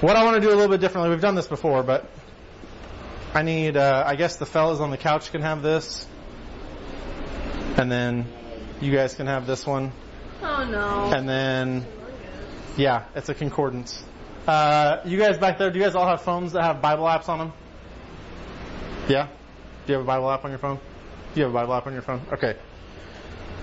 what I want to do a little bit differently, we've done this before, but I need, uh, I guess the fellas on the couch can have this. And then you guys can have this one. Oh no. And then, yeah, it's a concordance. Uh, you guys back there, do you guys all have phones that have Bible apps on them? Yeah? Do you have a Bible app on your phone? Do you have a Bible app on your phone? Okay.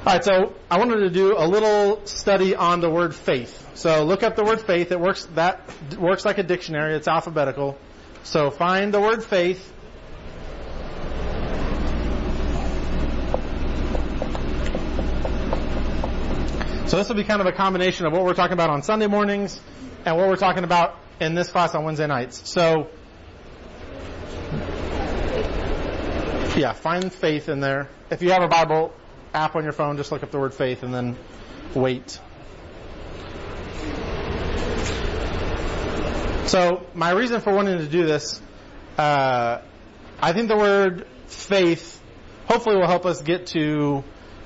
Alright, so I wanted to do a little study on the word faith. So look up the word faith. It works, that works like a dictionary. It's alphabetical. So find the word faith. So this will be kind of a combination of what we're talking about on Sunday mornings and what we're talking about in this class on Wednesday nights. So, yeah, find faith in there. If you have a Bible app on your phone, just look up the word faith and then wait. So, my reason for wanting to do this, uh, I think the word faith hopefully will help us get to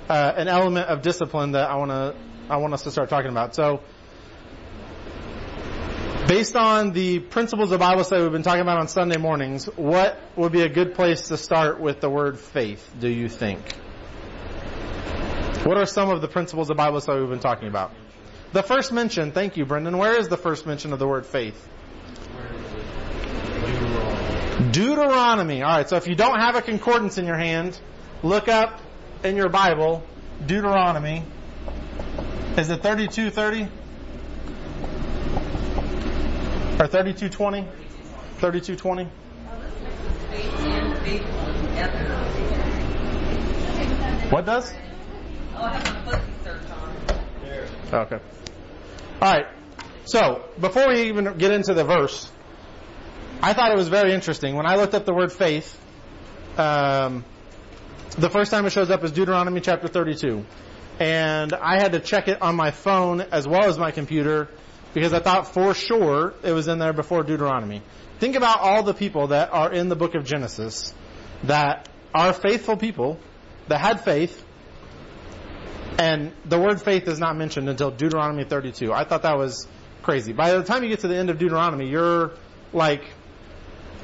uh, an element of discipline that I want to I want us to start talking about. So, based on the principles of Bible study we've been talking about on Sunday mornings, what would be a good place to start with the word faith, do you think? What are some of the principles of Bible study we've been talking about? The first mention, thank you, Brendan. Where is the first mention of the word faith? Deuteronomy. All right, so if you don't have a concordance in your hand, look up in your Bible Deuteronomy. Is it 3230? Or 3220? 3220? What does? Okay. All right. So, before we even get into the verse, I thought it was very interesting. When I looked up the word faith, um, the first time it shows up is Deuteronomy chapter 32. And I had to check it on my phone as well as my computer because I thought for sure it was in there before Deuteronomy. Think about all the people that are in the book of Genesis that are faithful people that had faith and the word faith is not mentioned until Deuteronomy 32. I thought that was crazy. By the time you get to the end of Deuteronomy, you're like,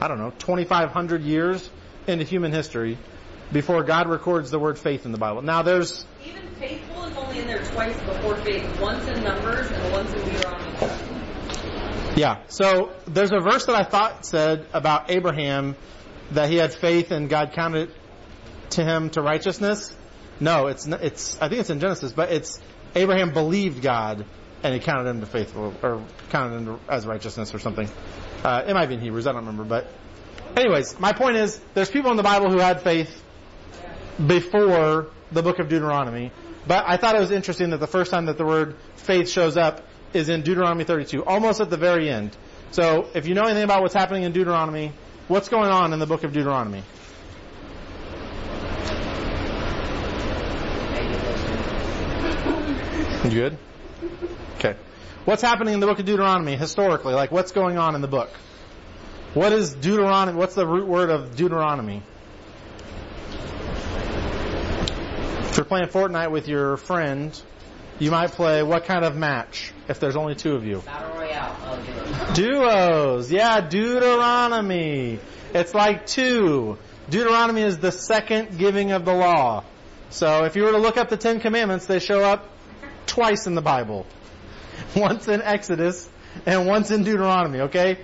I don't know, 2,500 years into human history before God records the word faith in the Bible. Now there's even faithful is only in there twice before faith. Once in Numbers and once in Deuteronomy. Yeah. So there's a verse that I thought said about Abraham that he had faith and God counted to him to righteousness. No, it's it's I think it's in Genesis, but it's Abraham believed God and he counted him to faithful or counted him as righteousness or something. Uh, it might be in Hebrews, I don't remember, but anyways, my point is there's people in the Bible who had faith before the book of Deuteronomy. But I thought it was interesting that the first time that the word faith shows up is in Deuteronomy 32, almost at the very end. So if you know anything about what's happening in Deuteronomy, what's going on in the book of Deuteronomy? Good? Okay. What's happening in the book of Deuteronomy historically? Like what's going on in the book? What is Deuteronomy? What's the root word of Deuteronomy? If you're playing Fortnite with your friend, you might play what kind of match if there's only two of you? Battle Royale. Oh, Duos. Yeah, Deuteronomy. It's like two. Deuteronomy is the second giving of the law. So if you were to look up the Ten Commandments, they show up twice in the Bible. Once in Exodus and once in Deuteronomy, okay?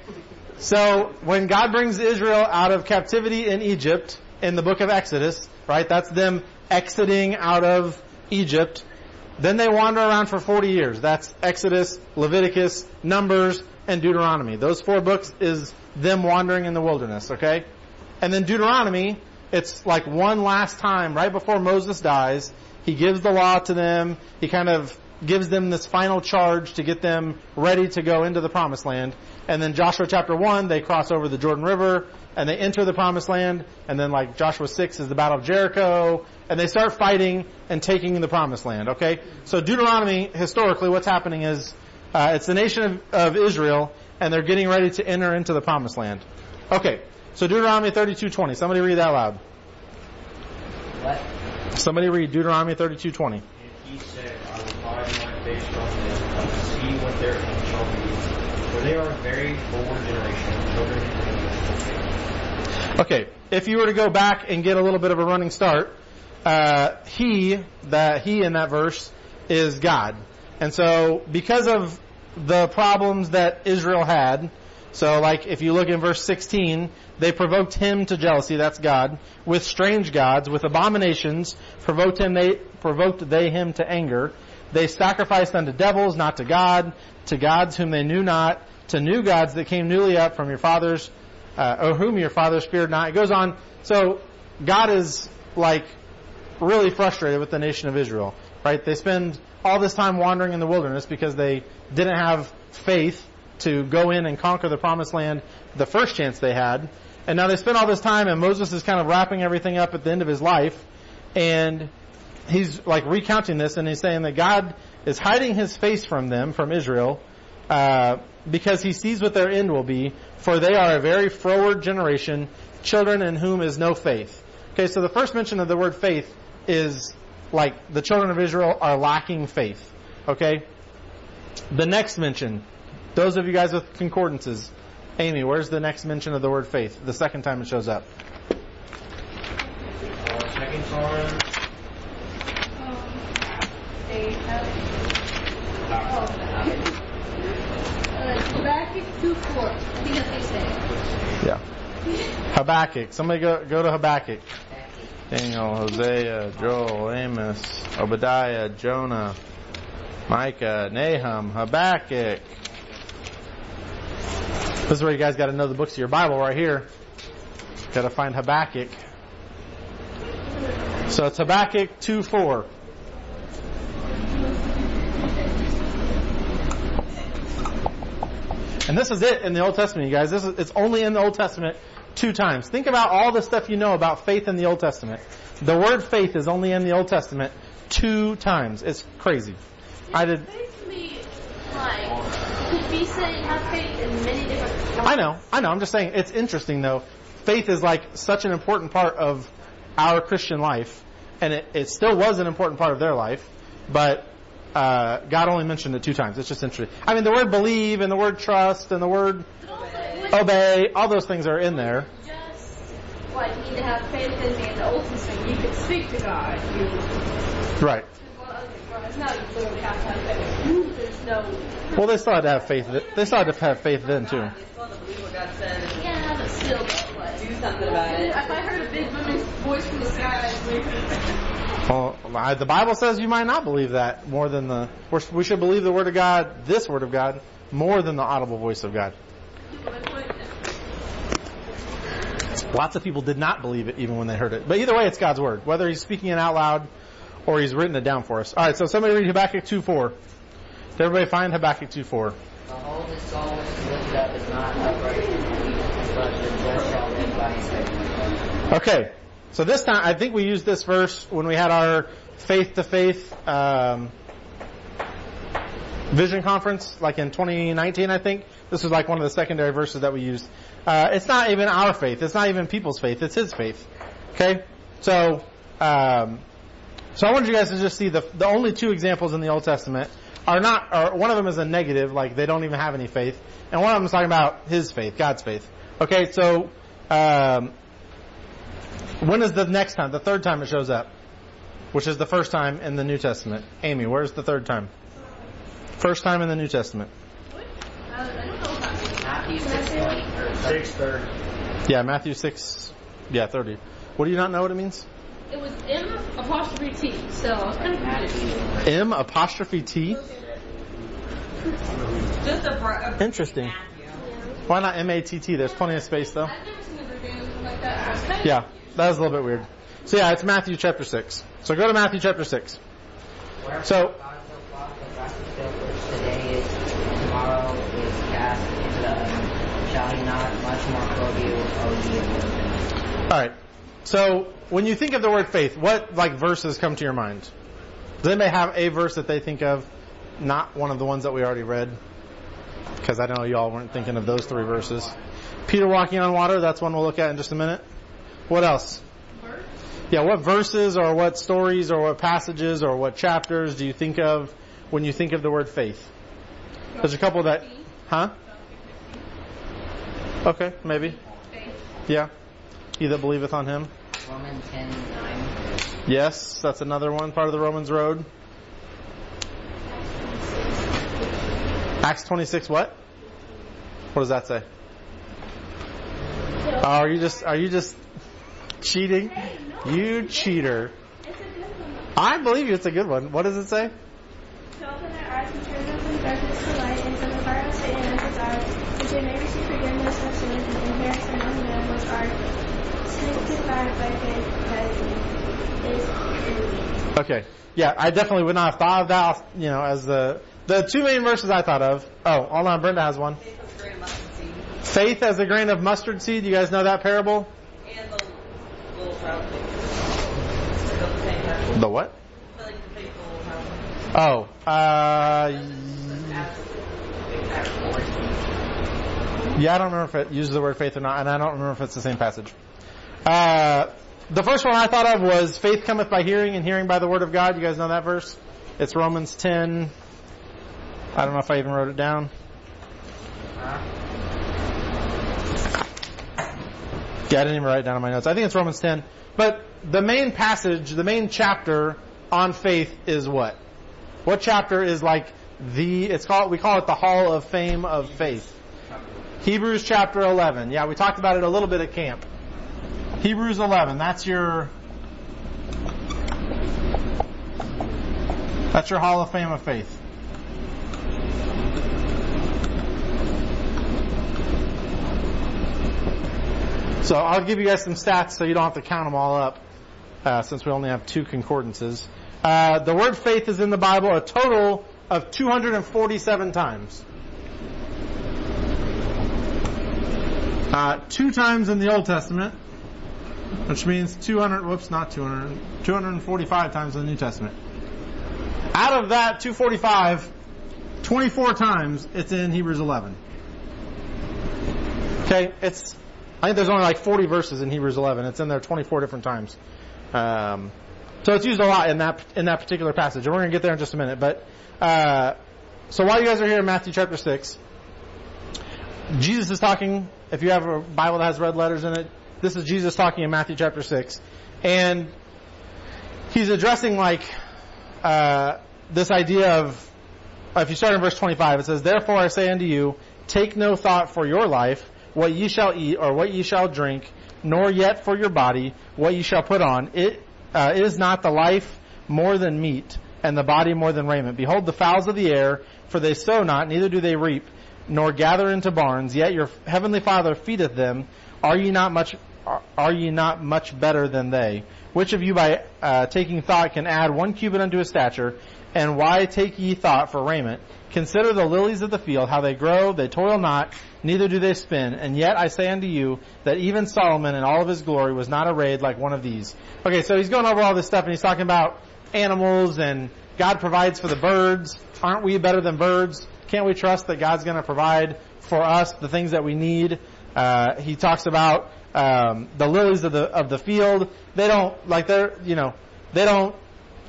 So when God brings Israel out of captivity in Egypt in the book of Exodus, right? That's them exiting out of Egypt. Then they wander around for 40 years. That's Exodus, Leviticus, Numbers, and Deuteronomy. Those four books is them wandering in the wilderness, okay? And then Deuteronomy, it's like one last time right before Moses dies. He gives the law to them. He kind of gives them this final charge to get them ready to go into the promised land. And then Joshua chapter 1, they cross over the Jordan River and they enter the promised land. And then like Joshua 6 is the battle of Jericho and they start fighting and taking the promised land. Okay. So Deuteronomy, historically, what's happening is, uh, it's the nation of, of Israel and they're getting ready to enter into the promised land. Okay. So Deuteronomy 32:20. Somebody read that loud. What? Somebody read Deuteronomy 32:20. And he said, I will hide my face from them, I see what their end shall be. For For they are a very forward generation children Okay, if you were to go back and get a little bit of a running start, uh, he, that he in that verse is God. And so because of the problems that Israel had, so like if you look in verse 16, they provoked him to jealousy, that's God, with strange gods, with abominations, provoked him they, provoked they him to anger. They sacrificed unto devils, not to God, to gods whom they knew not, to new gods that came newly up from your fathers, uh, or whom your fathers feared not. It goes on. So God is like really frustrated with the nation of Israel, right? They spend all this time wandering in the wilderness because they didn't have faith to go in and conquer the promised land the first chance they had. And now they spend all this time and Moses is kind of wrapping everything up at the end of his life and he's like recounting this and he's saying that God is hiding his face from them, from Israel, uh, because he sees what their end will be, for they are a very froward generation, children in whom is no faith. Okay, so the first mention of the word faith is like the children of Israel are lacking faith. Okay? The next mention, those of you guys with concordances, Amy, where's the next mention of the word faith? The second time it shows up. Second time, Habakkuk 2 4. I think that's what they say. Yeah. Habakkuk. Somebody go, go to Habakkuk. Daniel, Hosea, Joel, Amos, Obadiah, Jonah, Micah, Nahum, Habakkuk. This is where you guys got to know the books of your Bible right here. Got to find Habakkuk. So it's Habakkuk 2 4. And this is it in the Old Testament, you guys. This is, it's only in the Old Testament two times. Think about all the stuff you know about faith in the Old Testament. The word faith is only in the Old Testament two times. It's crazy. I did. Can be be saying have faith in many different I know, I know. I'm just saying it's interesting though. Faith is like such an important part of our Christian life, and it, it still was an important part of their life, but uh, God only mentioned it two times. It's just interesting. I mean, the word believe and the word trust and the word But also, it wouldn't obey, all those things are in there. just like need to have faith in me in the. You could speak to God. You Right. Whereas now you literally have to have faith. There's no. Well, they still had to have faith. They still had to have faith then too. They still have to believe what God said and Yeah, but still, do something about it. If I heard a big booming voice from the sky, Well, I- the Bible says you might not believe that more than the. we're- We should believe the Word of God, this Word of God, more than the audible voice of God. Lots of people did not believe it even when they heard it. But either way, it's God's Word. Whether He's speaking it out loud or He's written it down for us. Alright, so somebody read Habakkuk 2 4. Did everybody find Habakkuk 2 4? Behold, soul is lifted up is not upright but the. Okay, so this time, I think we used this verse when we had our faith to faith um, vision conference, like in 2019, I think. This was like one of the secondary verses that we used. Uh, it's not even our faith. It's not even people's faith. It's His faith. Okay, so um, so I wanted you guys to just see the the only two examples in the Old Testament are not. Or one of them is a negative, like they don't even have any faith, and one of them is talking about His faith, God's faith. Okay, so. Um, when is the next time? The third time it shows up, which is the first time in the New Testament. Amy, where's the third time? First time in the New Testament. I don't know about Matthew 6 20, or six thirty. Yeah, Matthew six. Yeah, thirty. What do you not know what it means? It was M apostrophe T, so I was kind of confused. Matthew. M apostrophe T. Just a, br- a Interesting. Matthew. Why not M A T T? There's plenty of space though. I've never seen a review like that. so kind of Yeah, that was a little bit weird. So yeah, it's Matthew chapter six. So go to Matthew chapter six. So- God so thought that that which today is, and tomorrow is cast into the oven. Shall he not much more clothe you, O ye of little faith? All right. So when you think of the word faith, what like verses come to your mind? Does anybody have a verse that they think of, not one of the ones that we already read? Because I know y'all weren't thinking of those three verses. Peter walking on water, that's one we'll look at in just a minute. What else? Yeah, what verses or what stories or what passages or what chapters do you think of when you think of the word faith? There's a couple that, huh? Okay, maybe. Yeah. He that believeth on him. Romans 10 9. Yes, that's another one, part of the Romans road. Acts 26 what? What does that say? Oh, are you just, are you just cheating? You cheater. It's a good one. I believe you, it's a good one. What does it say? To open their eyes and turn them from darkness to light and from the fire of Satan and his that they may receive forgiveness of sins and inheritance among them which are sanctified by faith that is. Okay. Yeah, I definitely would not have thought of that, you know, as the, the two main verses I thought of. Oh, hold on, Brenda has one. Faith of grain of mustard seed. Faith as a grain of mustard seed. You guys know that parable? And the little child faith. They're both the same person. The what? I feel like the faith of the little child. Oh, uh, yeah, I don't remember if it uses the word faith or not, and I don't remember if it's the same passage. Uh, the first one I thought of was faith cometh by hearing and hearing by the word of God. You guys know that verse? It's Romans 10. I don't know if I even wrote it down. Yeah, I didn't even write it down in my notes. I think it's Romans 10. But the main passage, the main chapter on faith is what? What chapter is like the, it's called, we call it the Hall of Fame of Faith. Hebrews chapter 11. Yeah, we talked about it a little bit at camp. Hebrews 11. That's your, that's your Hall of Fame of Faith. So I'll give you guys some stats so you don't have to count them all up, uh, since we only have two concordances. Uh, the word faith is in the Bible a total of 247 times. Uh, two times in the Old Testament, which means 200, whoops, not 200, 245 times in the New Testament. Out of that 245, 24 times it's in Hebrews 11. Okay, it's, I think there's only like 40 verses in Hebrews 11. It's in there 24 different times. Um, so it's used a lot in that in that particular passage, and we're going to get there in just a minute. But uh, so while you guys are here in Matthew chapter six, Jesus is talking. If you have a Bible that has red letters in it, this is Jesus talking in Matthew chapter six, and he's addressing like uh, this idea of. If you start in verse 25, it says, "Therefore I say unto you, take no thought for your life, what ye shall eat or what ye shall drink, nor yet for your body, what ye shall put on. It uh, is not the life more than meat, and the body more than raiment. Behold the fowls of the air, for they sow not, neither do they reap, nor gather into barns, yet your heavenly Father feedeth them. Are ye not much are, are ye not much better than they? Which of you by uh, taking thought can add one cubit unto his stature? And why take ye thought for raiment? Consider the lilies of the field, how they grow, they toil not, neither do they spin. And yet I say unto you that even Solomon in all of his glory was not arrayed like one of these. Okay, so he's going over all this stuff and he's talking about animals and God provides for the birds. Aren't we better than birds? Can't we trust that God's going to provide for us the things that we need? Uh, he talks about um, the lilies of the of the field. They don't like they're you know they don't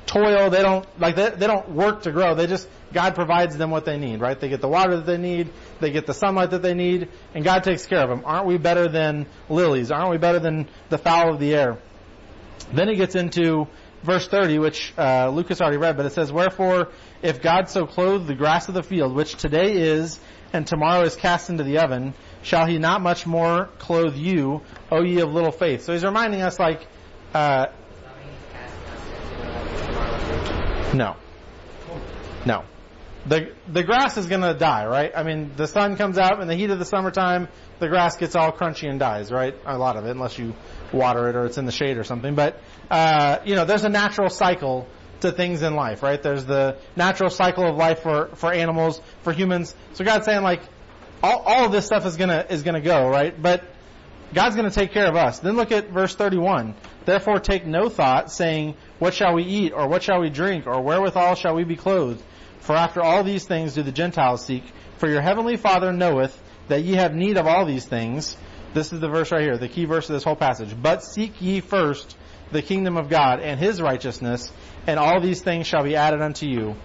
toil. They don't like they, they don't work to grow. They just God provides them what they need, right? They get the water that they need, they get the sunlight that they need, and God takes care of them. Aren't we better than lilies? Aren't we better than the fowl of the air? Then he gets into verse 30, which uh, Lucas already read, but it says, Wherefore, if God so clothe the grass of the field, which today is, and tomorrow is cast into the oven, shall he not much more clothe you, O ye of little faith? So he's reminding us, like, uh, no. No. The, the grass is gonna die, right? I mean, the sun comes out in the heat of the summertime, the grass gets all crunchy and dies, right? A lot of it, unless you water it or it's in the shade or something. But, uh, you know, there's a natural cycle to things in life, right? There's the natural cycle of life for, for animals, for humans. So God's saying like, all, all of this stuff is gonna, is gonna go, right? But God's gonna take care of us. Then look at verse 31. Therefore take no thought, saying, what shall we eat, or what shall we drink, or wherewithal shall we be clothed? For after all these things do the Gentiles seek. For your heavenly Father knoweth that ye have need of all these things. This is the verse right here, the key verse of this whole passage. But seek ye first the kingdom of God and his righteousness, and all these things shall be added unto you.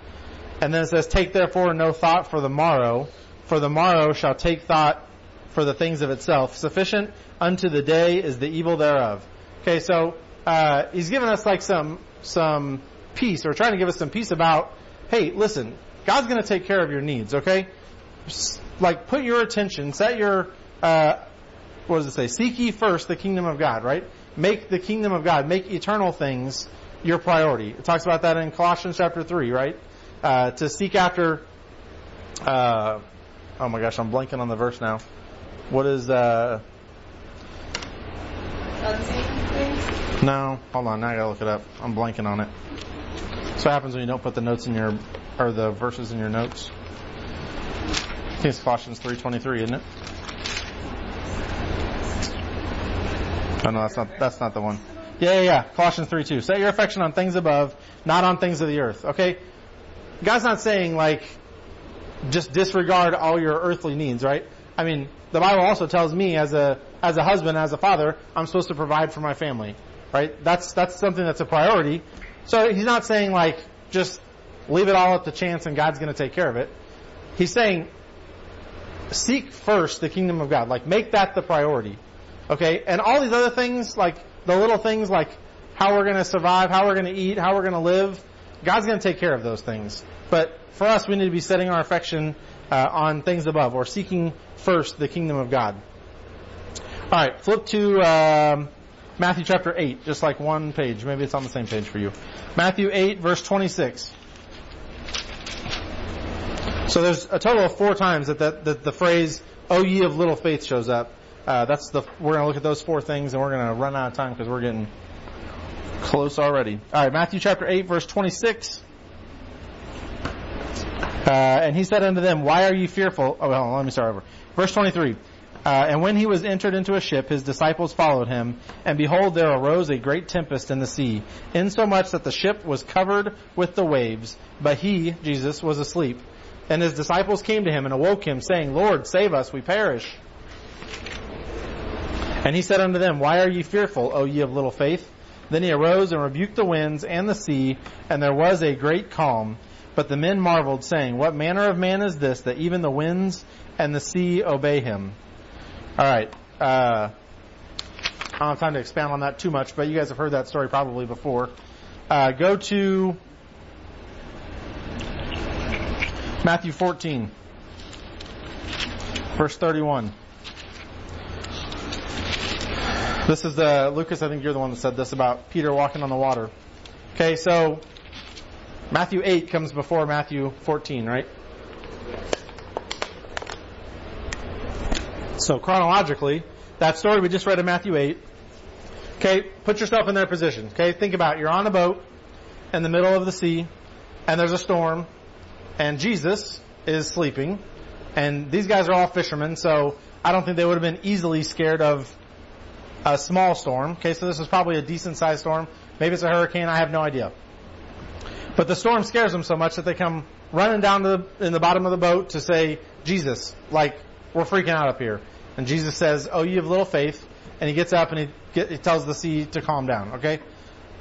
And then it says, Take therefore no thought for the morrow, for the morrow shall take thought for the things of itself. Sufficient unto the day is the evil thereof. Okay, so uh, he's given us like some some peace, or trying to give us some peace about, hey, listen, God's going to take care of your needs. Okay, like put your attention, set your uh, what does it say? Seek ye first the kingdom of God. Right, make the kingdom of God, make eternal things your priority. It talks about that in Colossians chapter three. Right, uh, to seek after. Uh, oh my gosh, I'm blanking on the verse now. What is uh? No, hold on. Now I gotta look it up. I'm blanking on it. That's what happens when you don't put the notes in your or the verses in your notes. I think it's Colossians three twenty three, isn't it? Oh no, that's not that's not the one. Yeah, yeah, yeah. Colossians three two. Set your affection on things above, not on things of the earth. Okay, God's not saying like just disregard all your earthly needs, right? I mean, the Bible also tells me as a as a husband, as a father, I'm supposed to provide for my family, right? That's that's something that's a priority. So he's not saying like just leave it all up to chance and God's going to take care of it. He's saying seek first the kingdom of God, like make that the priority. Okay? And all these other things like the little things like how we're going to survive, how we're going to eat, how we're going to live, God's going to take care of those things. But for us, we need to be setting our affection uh, on things above, or seeking first the kingdom of God. All right, flip to um, Matthew chapter eight, just like one page. Maybe it's on the same page for you. Matthew eight, verse twenty-six. So there's a total of four times that, that, that the phrase "O ye of little faith" shows up. Uh, that's the we're to look at those four things, and we're to run out of time because we're getting close already. All right, Matthew chapter eight, verse twenty-six. Uh, and he said unto them, Why are ye fearful? Oh, well, let me start over. Verse 23. Uh, and when he was entered into a ship, his disciples followed him. And behold, there arose a great tempest in the sea, insomuch that the ship was covered with the waves. But he, Jesus, was asleep. And his disciples came to him and awoke him, saying, Lord, save us, we perish. And he said unto them, Why are ye fearful, O ye of little faith? Then he arose and rebuked the winds and the sea, and there was a great calm. But the men marveled, saying, What manner of man is this, that even the winds and the sea obey him? All right. Uh, I don't have time to expand on that too much, but you guys have heard that story probably before. Uh, go to Matthew 14, verse 31. This is the, Lucas, I think you're the one that said this about Peter walking on the water. Okay, so Matthew 8 comes before Matthew 14, right? So chronologically, that story we just read in Matthew 8. Okay, put yourself in their position. Okay, think about it. You're on a boat in the middle of the sea, and there's a storm, and Jesus is sleeping, and these guys are all fishermen, so I don't think they would have been easily scared of a small storm. Okay, so this is probably a decent sized storm. Maybe it's a hurricane, I have no idea. But the storm scares them so much that they come running down to the, in the bottom of the boat to say, Jesus, like, we're freaking out up here. And Jesus says, oh, you have little faith. And he gets up and he, get, he tells the sea to calm down, okay?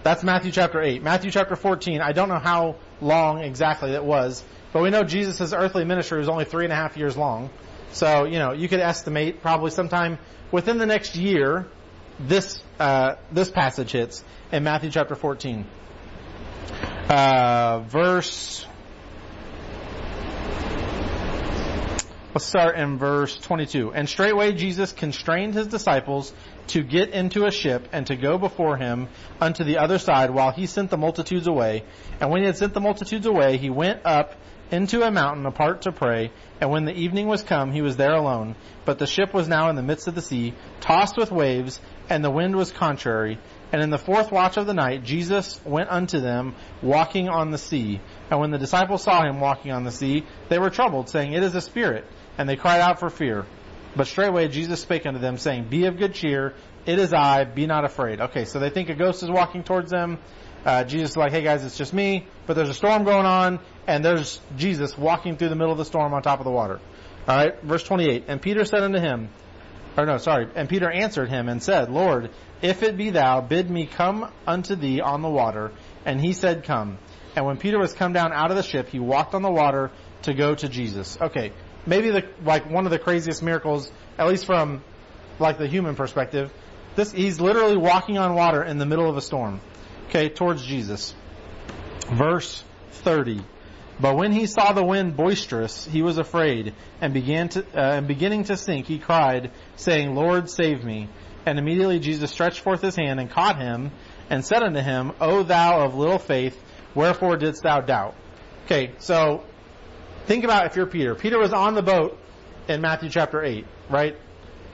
That's Matthew chapter 8. Matthew chapter 14, I don't know how long exactly that was, but we know Jesus' earthly ministry was only three and a half years long. So, you know, you could estimate probably sometime within the next year, this, uh, this passage hits in Matthew chapter 14. Uh, verse, let's start in verse 22. And straightway Jesus constrained his disciples to get into a ship and to go before him unto the other side while he sent the multitudes away. And when he had sent the multitudes away, he went up into a mountain apart to pray. And when the evening was come, he was there alone. But the ship was now in the midst of the sea, tossed with waves, and the wind was contrary. And in the fourth watch of the night, Jesus went unto them, walking on the sea. And when the disciples saw him walking on the sea, they were troubled, saying, It is a spirit. And they cried out for fear. But straightway Jesus spake unto them, saying, Be of good cheer, it is I, be not afraid. Okay, so they think a ghost is walking towards them. Uh, Jesus is like, hey guys, it's just me, but there's a storm going on, and there's Jesus walking through the middle of the storm on top of the water. Alright, verse 28. And Peter said unto him, or no, sorry, and Peter answered him and said, Lord, if it be thou, bid me come unto thee on the water. And he said, come. And when Peter was come down out of the ship, he walked on the water to go to Jesus. Okay, maybe the like one of the craziest miracles, at least from like the human perspective. This he's literally walking on water in the middle of a storm. Okay, towards Jesus. Verse 30. But when he saw the wind boisterous, he was afraid, and began to, uh, and beginning to sink, he cried, saying, Lord, save me. And immediately Jesus stretched forth his hand and caught him, and said unto him, O thou of little faith, wherefore didst thou doubt? Okay, so think about if you're Peter. Peter was on the boat in Matthew chapter 8, right?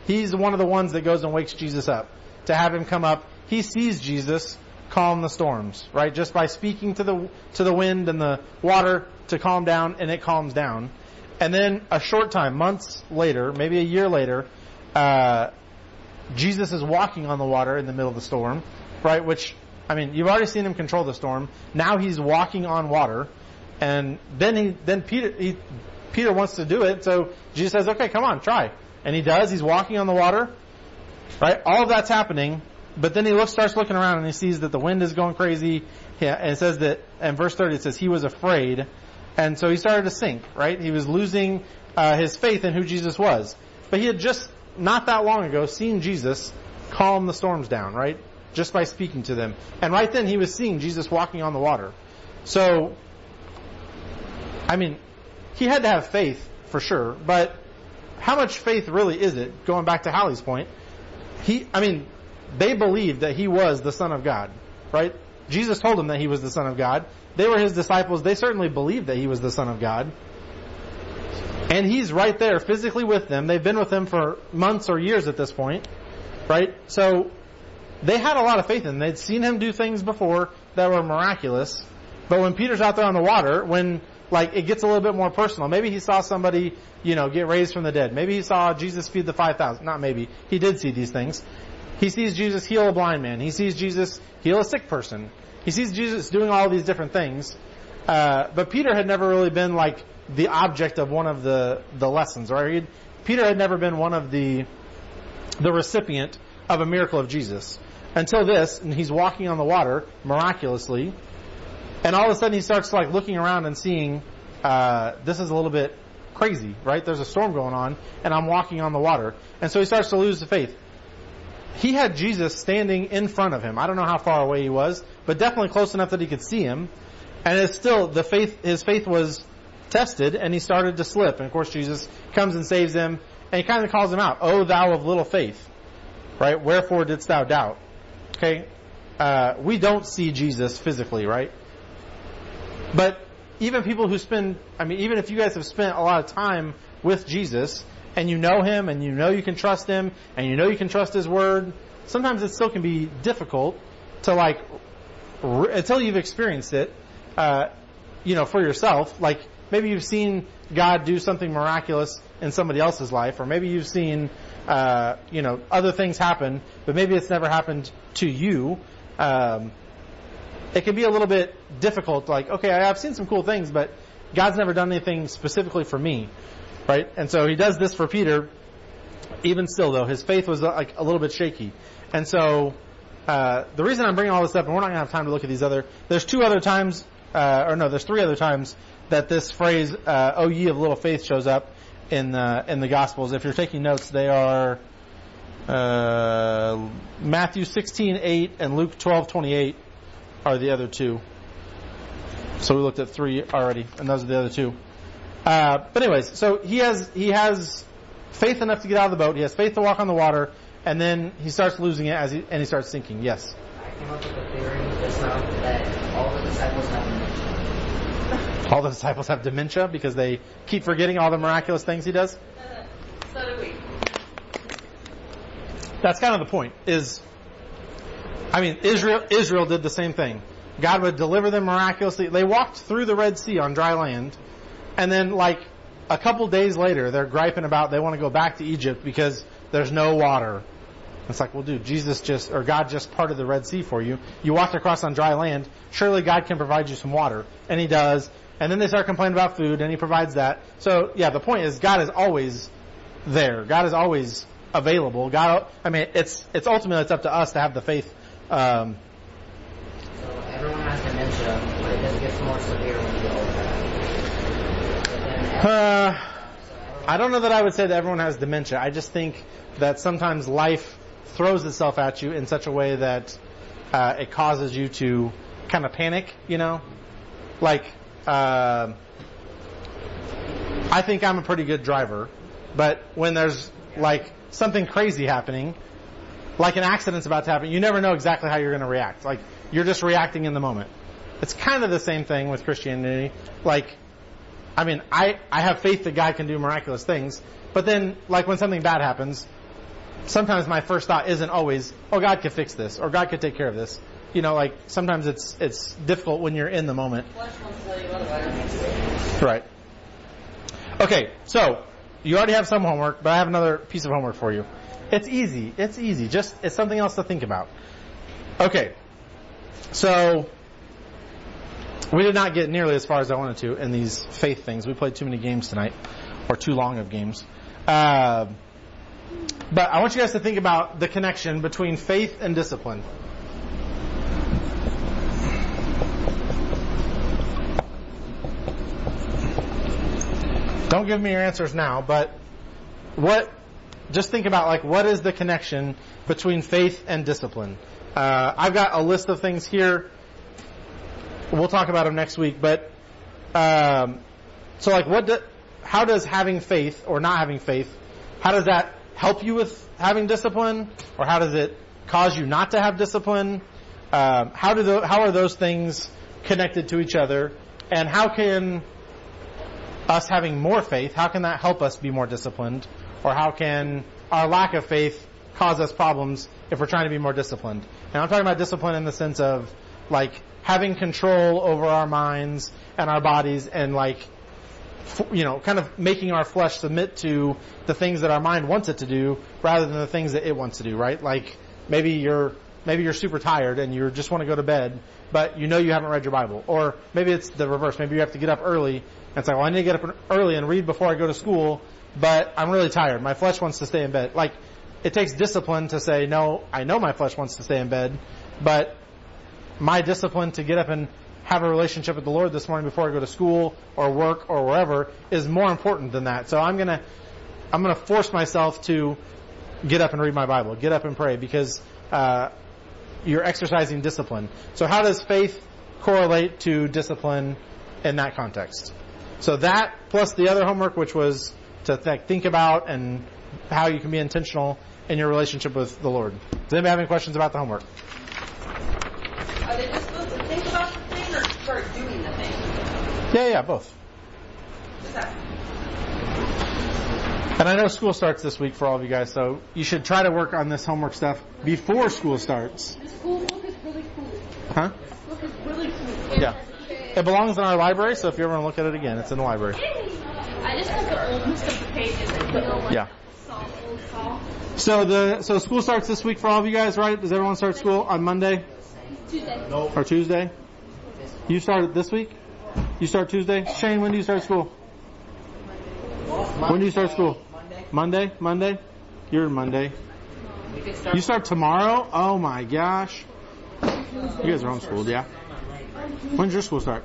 He's one of the ones that goes and wakes Jesus up. To have him come up, he sees Jesus calm the storms, right? Just by speaking to the to the wind and the water to calm down, and it calms down. And then a short time, months later, maybe a year later, uh, Jesus is walking on the water in the middle of the storm, right? Which I mean, you've already seen him control the storm. Now he's walking on water, and then he then Peter he, Peter wants to do it, so Jesus says, "Okay, come on, try." And he does. He's walking on the water, right? All of that's happening, but then he looks, starts looking around, and he sees that the wind is going crazy. Yeah, and it says that, in verse 30, it says he was afraid, and so he started to sink, right? He was losing uh, his faith in who Jesus was. But he had just, not that long ago, seen Jesus calm the storms down, right? Just by speaking to them. And right then he was seeing Jesus walking on the water. So, I mean, he had to have faith, for sure, but how much faith really is it? Going back to Hallie's point, he, I mean, they believed that he was the Son of God, right? Jesus told them that he was the Son of God. They were his disciples. They certainly believed that he was the Son of God. And he's right there physically with them. They've been with him for months or years at this point, right? So they had a lot of faith in him. They'd seen him do things before that were miraculous. But when Peter's out there on the water, when like it gets a little bit more personal, maybe he saw somebody, you know, get raised from the dead. Maybe he saw Jesus feed the 5,000. Not maybe. He did see these things. He sees Jesus heal a blind man. He sees Jesus heal a sick person. He sees Jesus doing all these different things. Uh, but Peter had never really been like the object of one of the, the lessons, right? He'd, Peter had never been one of the, the recipient of a miracle of Jesus. Until this, and he's walking on the water miraculously, and all of a sudden he starts like looking around and seeing, uh, this is a little bit crazy, right? There's a storm going on, and I'm walking on the water. And so he starts to lose the faith he had Jesus standing in front of him. I don't know how far away he was, but definitely close enough that he could see him. And it's still the faith. His faith was tested, and he started to slip. And of course, Jesus comes and saves him, and he kind of calls him out, "Oh, thou of little faith, right? Wherefore didst thou doubt?" Okay, uh, we don't see Jesus physically, right? But even people who spend, I mean, even if you guys have spent a lot of time with Jesus, and you know him and you know you can trust him and you know you can trust his word, sometimes it still can be difficult to like until you've experienced it, uh, you know, for yourself. Like maybe you've seen God do something miraculous in somebody else's life, or maybe you've seen, uh, you know, other things happen, but maybe it's never happened to you. Um, it can be a little bit difficult. Like, okay, I've seen some cool things, but God's never done anything specifically for me right? And so he does this for Peter. Even still, though, his faith was uh, like a little bit shaky. And so uh, the reason I'm bringing all this up, and we're not to have time to look at these other. There's two other times, uh, or no, there's three other times that this phrase uh, "O ye of little faith" shows up in the in the Gospels. If you're taking notes, they are uh, Matthew 16:8 and Luke 12:28 are the other two. So we looked at three already, and those are the other two. Uh, but anyways, so he has he has faith enough to get out of the boat. He has faith to walk on the water, and then he starts losing it as he and he starts sinking. Yes. I came up with a theory just now that all the disciples have dementia. All the disciples have dementia because they keep forgetting all the miraculous things he does. Uh, so do we. That's kind of the point. Is I mean Israel Israel did the same thing. God would deliver them miraculously. They walked through the Red Sea on dry land and then like a couple days later, they're griping about they want to go back to Egypt because there's no water. It's like, well, dude, Jesus just, or God just parted the Red Sea for you. You walked across on dry land. Surely God can provide you some water. And He does. And then they start complaining about food and He provides that. So, yeah, the point is God is always there. God is always available. God, I mean, it's, it's ultimately, it's up to us to have the faith, um, dementia, but it just gets more severe when you get older. Uh, I don't know that I would say that everyone has dementia. I just think that sometimes life throws itself at you in such a way that uh, it causes you to kind of panic. You know, like uh, I think I'm a pretty good driver, but when there's like something crazy happening, like an accident's about to happen, you never know exactly how you're going to react. Like you're just reacting in the moment. It's kind of the same thing with Christianity. Like, I mean, I, I have faith that God can do miraculous things, but then, like when something bad happens, sometimes my first thought isn't always, oh, God could fix this, or God could take care of this. You know, like sometimes it's, it's difficult when you're in the moment. Right. Okay, so you already have some homework, but I have another piece of homework for you. It's easy. It's easy. Just it's something else to think about. Okay. So we did not get nearly as far as I wanted to in these faith things. We played too many games tonight, or too long of games. Uh, but I want you guys to think about the connection between faith and discipline. Don't give me your answers now, but what, just think about like what is the connection between faith and discipline? Uh, I've got a list of things here. We'll talk about them next week, but, um, so like what do, how does having faith or not having faith, how does that help you with having discipline? Or how does it cause you not to have discipline? Um, how do the, how are those things connected to each other? And how can us having more faith, how can that help us be more disciplined? Or how can our lack of faith cause us problems if we're trying to be more disciplined? And I'm talking about discipline in the sense of like having control over our minds and our bodies and like you know, kind of making our flesh submit to the things that our mind wants it to do rather than the things that it wants to do, right? Like maybe you're maybe you're super tired and you just want to go to bed, but you know you haven't read your Bible. Or maybe it's the reverse. Maybe you have to get up early and it's like, well, I need to get up early and read before I go to school, but I'm really tired. My flesh wants to stay in bed. Like it takes discipline to say, no, I know my flesh wants to stay in bed, but my discipline to get up and have a relationship with the Lord this morning before I go to school or work or wherever is more important than that. So I'm gonna, I'm gonna force myself to get up and read my Bible, get up and pray because, uh, you're exercising discipline. So how does faith correlate to discipline in that context? So that plus the other homework, which was to th- think about and how you can be intentional in your relationship with the Lord. Does anybody have any questions about the homework? Are they just supposed to think about the thing or start doing the thing? Yeah, yeah, both. And I know school starts this week for all of you guys, so you should try to work on this homework stuff before school starts. The school book is really cool. Huh? This book is really cool. Yeah. It belongs in our library, so if you ever want to look at it again, it's in the library. I just want the oldest of the pages. Like, you know, like Yeah. Saul, old Saul. So the so school starts this week for all of you guys, right? Does everyone start school on Monday Tuesday. or Tuesday? You start this week? You start Tuesday? Shane, when do you start school? When do you start school? Monday? Monday? You're Monday. Start You start tomorrow? Oh my gosh. You guys are homeschooled, yeah? When's your school start?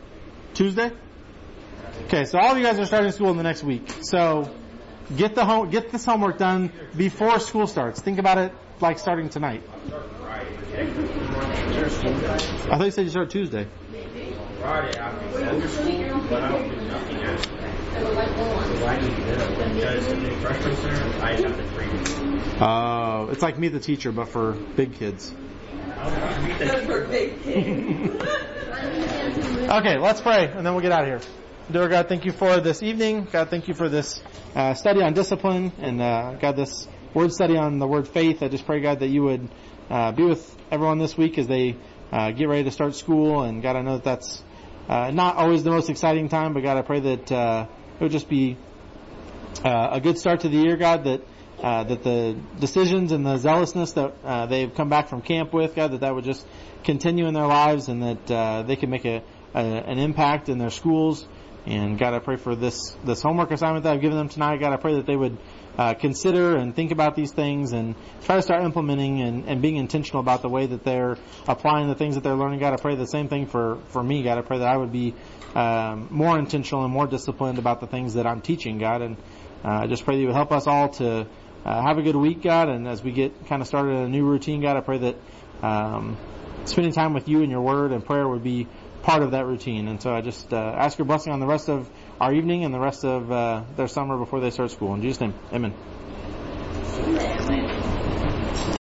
Tuesday? Okay, so all of you guys are starting school in the next week. So get the home, get this homework done before school starts. Think about it like starting tonight. I thought you said you start Tuesday. Friday after go school, but I don't do nothing after. So I need to because in the freshman center, I have to treat. Oh, it's like Meet the Teacher, but for big kids. Those big things. Okay, let's pray, and then we'll get out of here. Dear God, thank you for this evening. God, thank you for this uh, study on discipline, and uh, God, this word study on the word faith. I just pray, God, that you would uh, be with everyone this week as they uh, get ready to start school. And God, I know that that's uh, not always the most exciting time, but God, I pray that uh, it would just be uh, a good start to the year, God, that uh, that the decisions and the zealousness that uh, they've come back from camp with, God, that that would just continue in their lives and that uh, they can make a, a an impact in their schools. And God, I pray for this this homework assignment that I've given them tonight. God, I pray that they would uh, consider and think about these things and try to start implementing and, and being intentional about the way that they're applying the things that they're learning. God, I pray the same thing for for me. God, I pray that I would be um, more intentional and more disciplined about the things that I'm teaching. God, and uh, I just pray that you would help us all to uh, have a good week, God. And as we get kind of started in a new routine, God, I pray that um, spending time with you and your word and prayer would be part of that routine. And so I just uh, ask your blessing on the rest of our evening and the rest of uh, their summer before they start school. In Jesus' name, amen.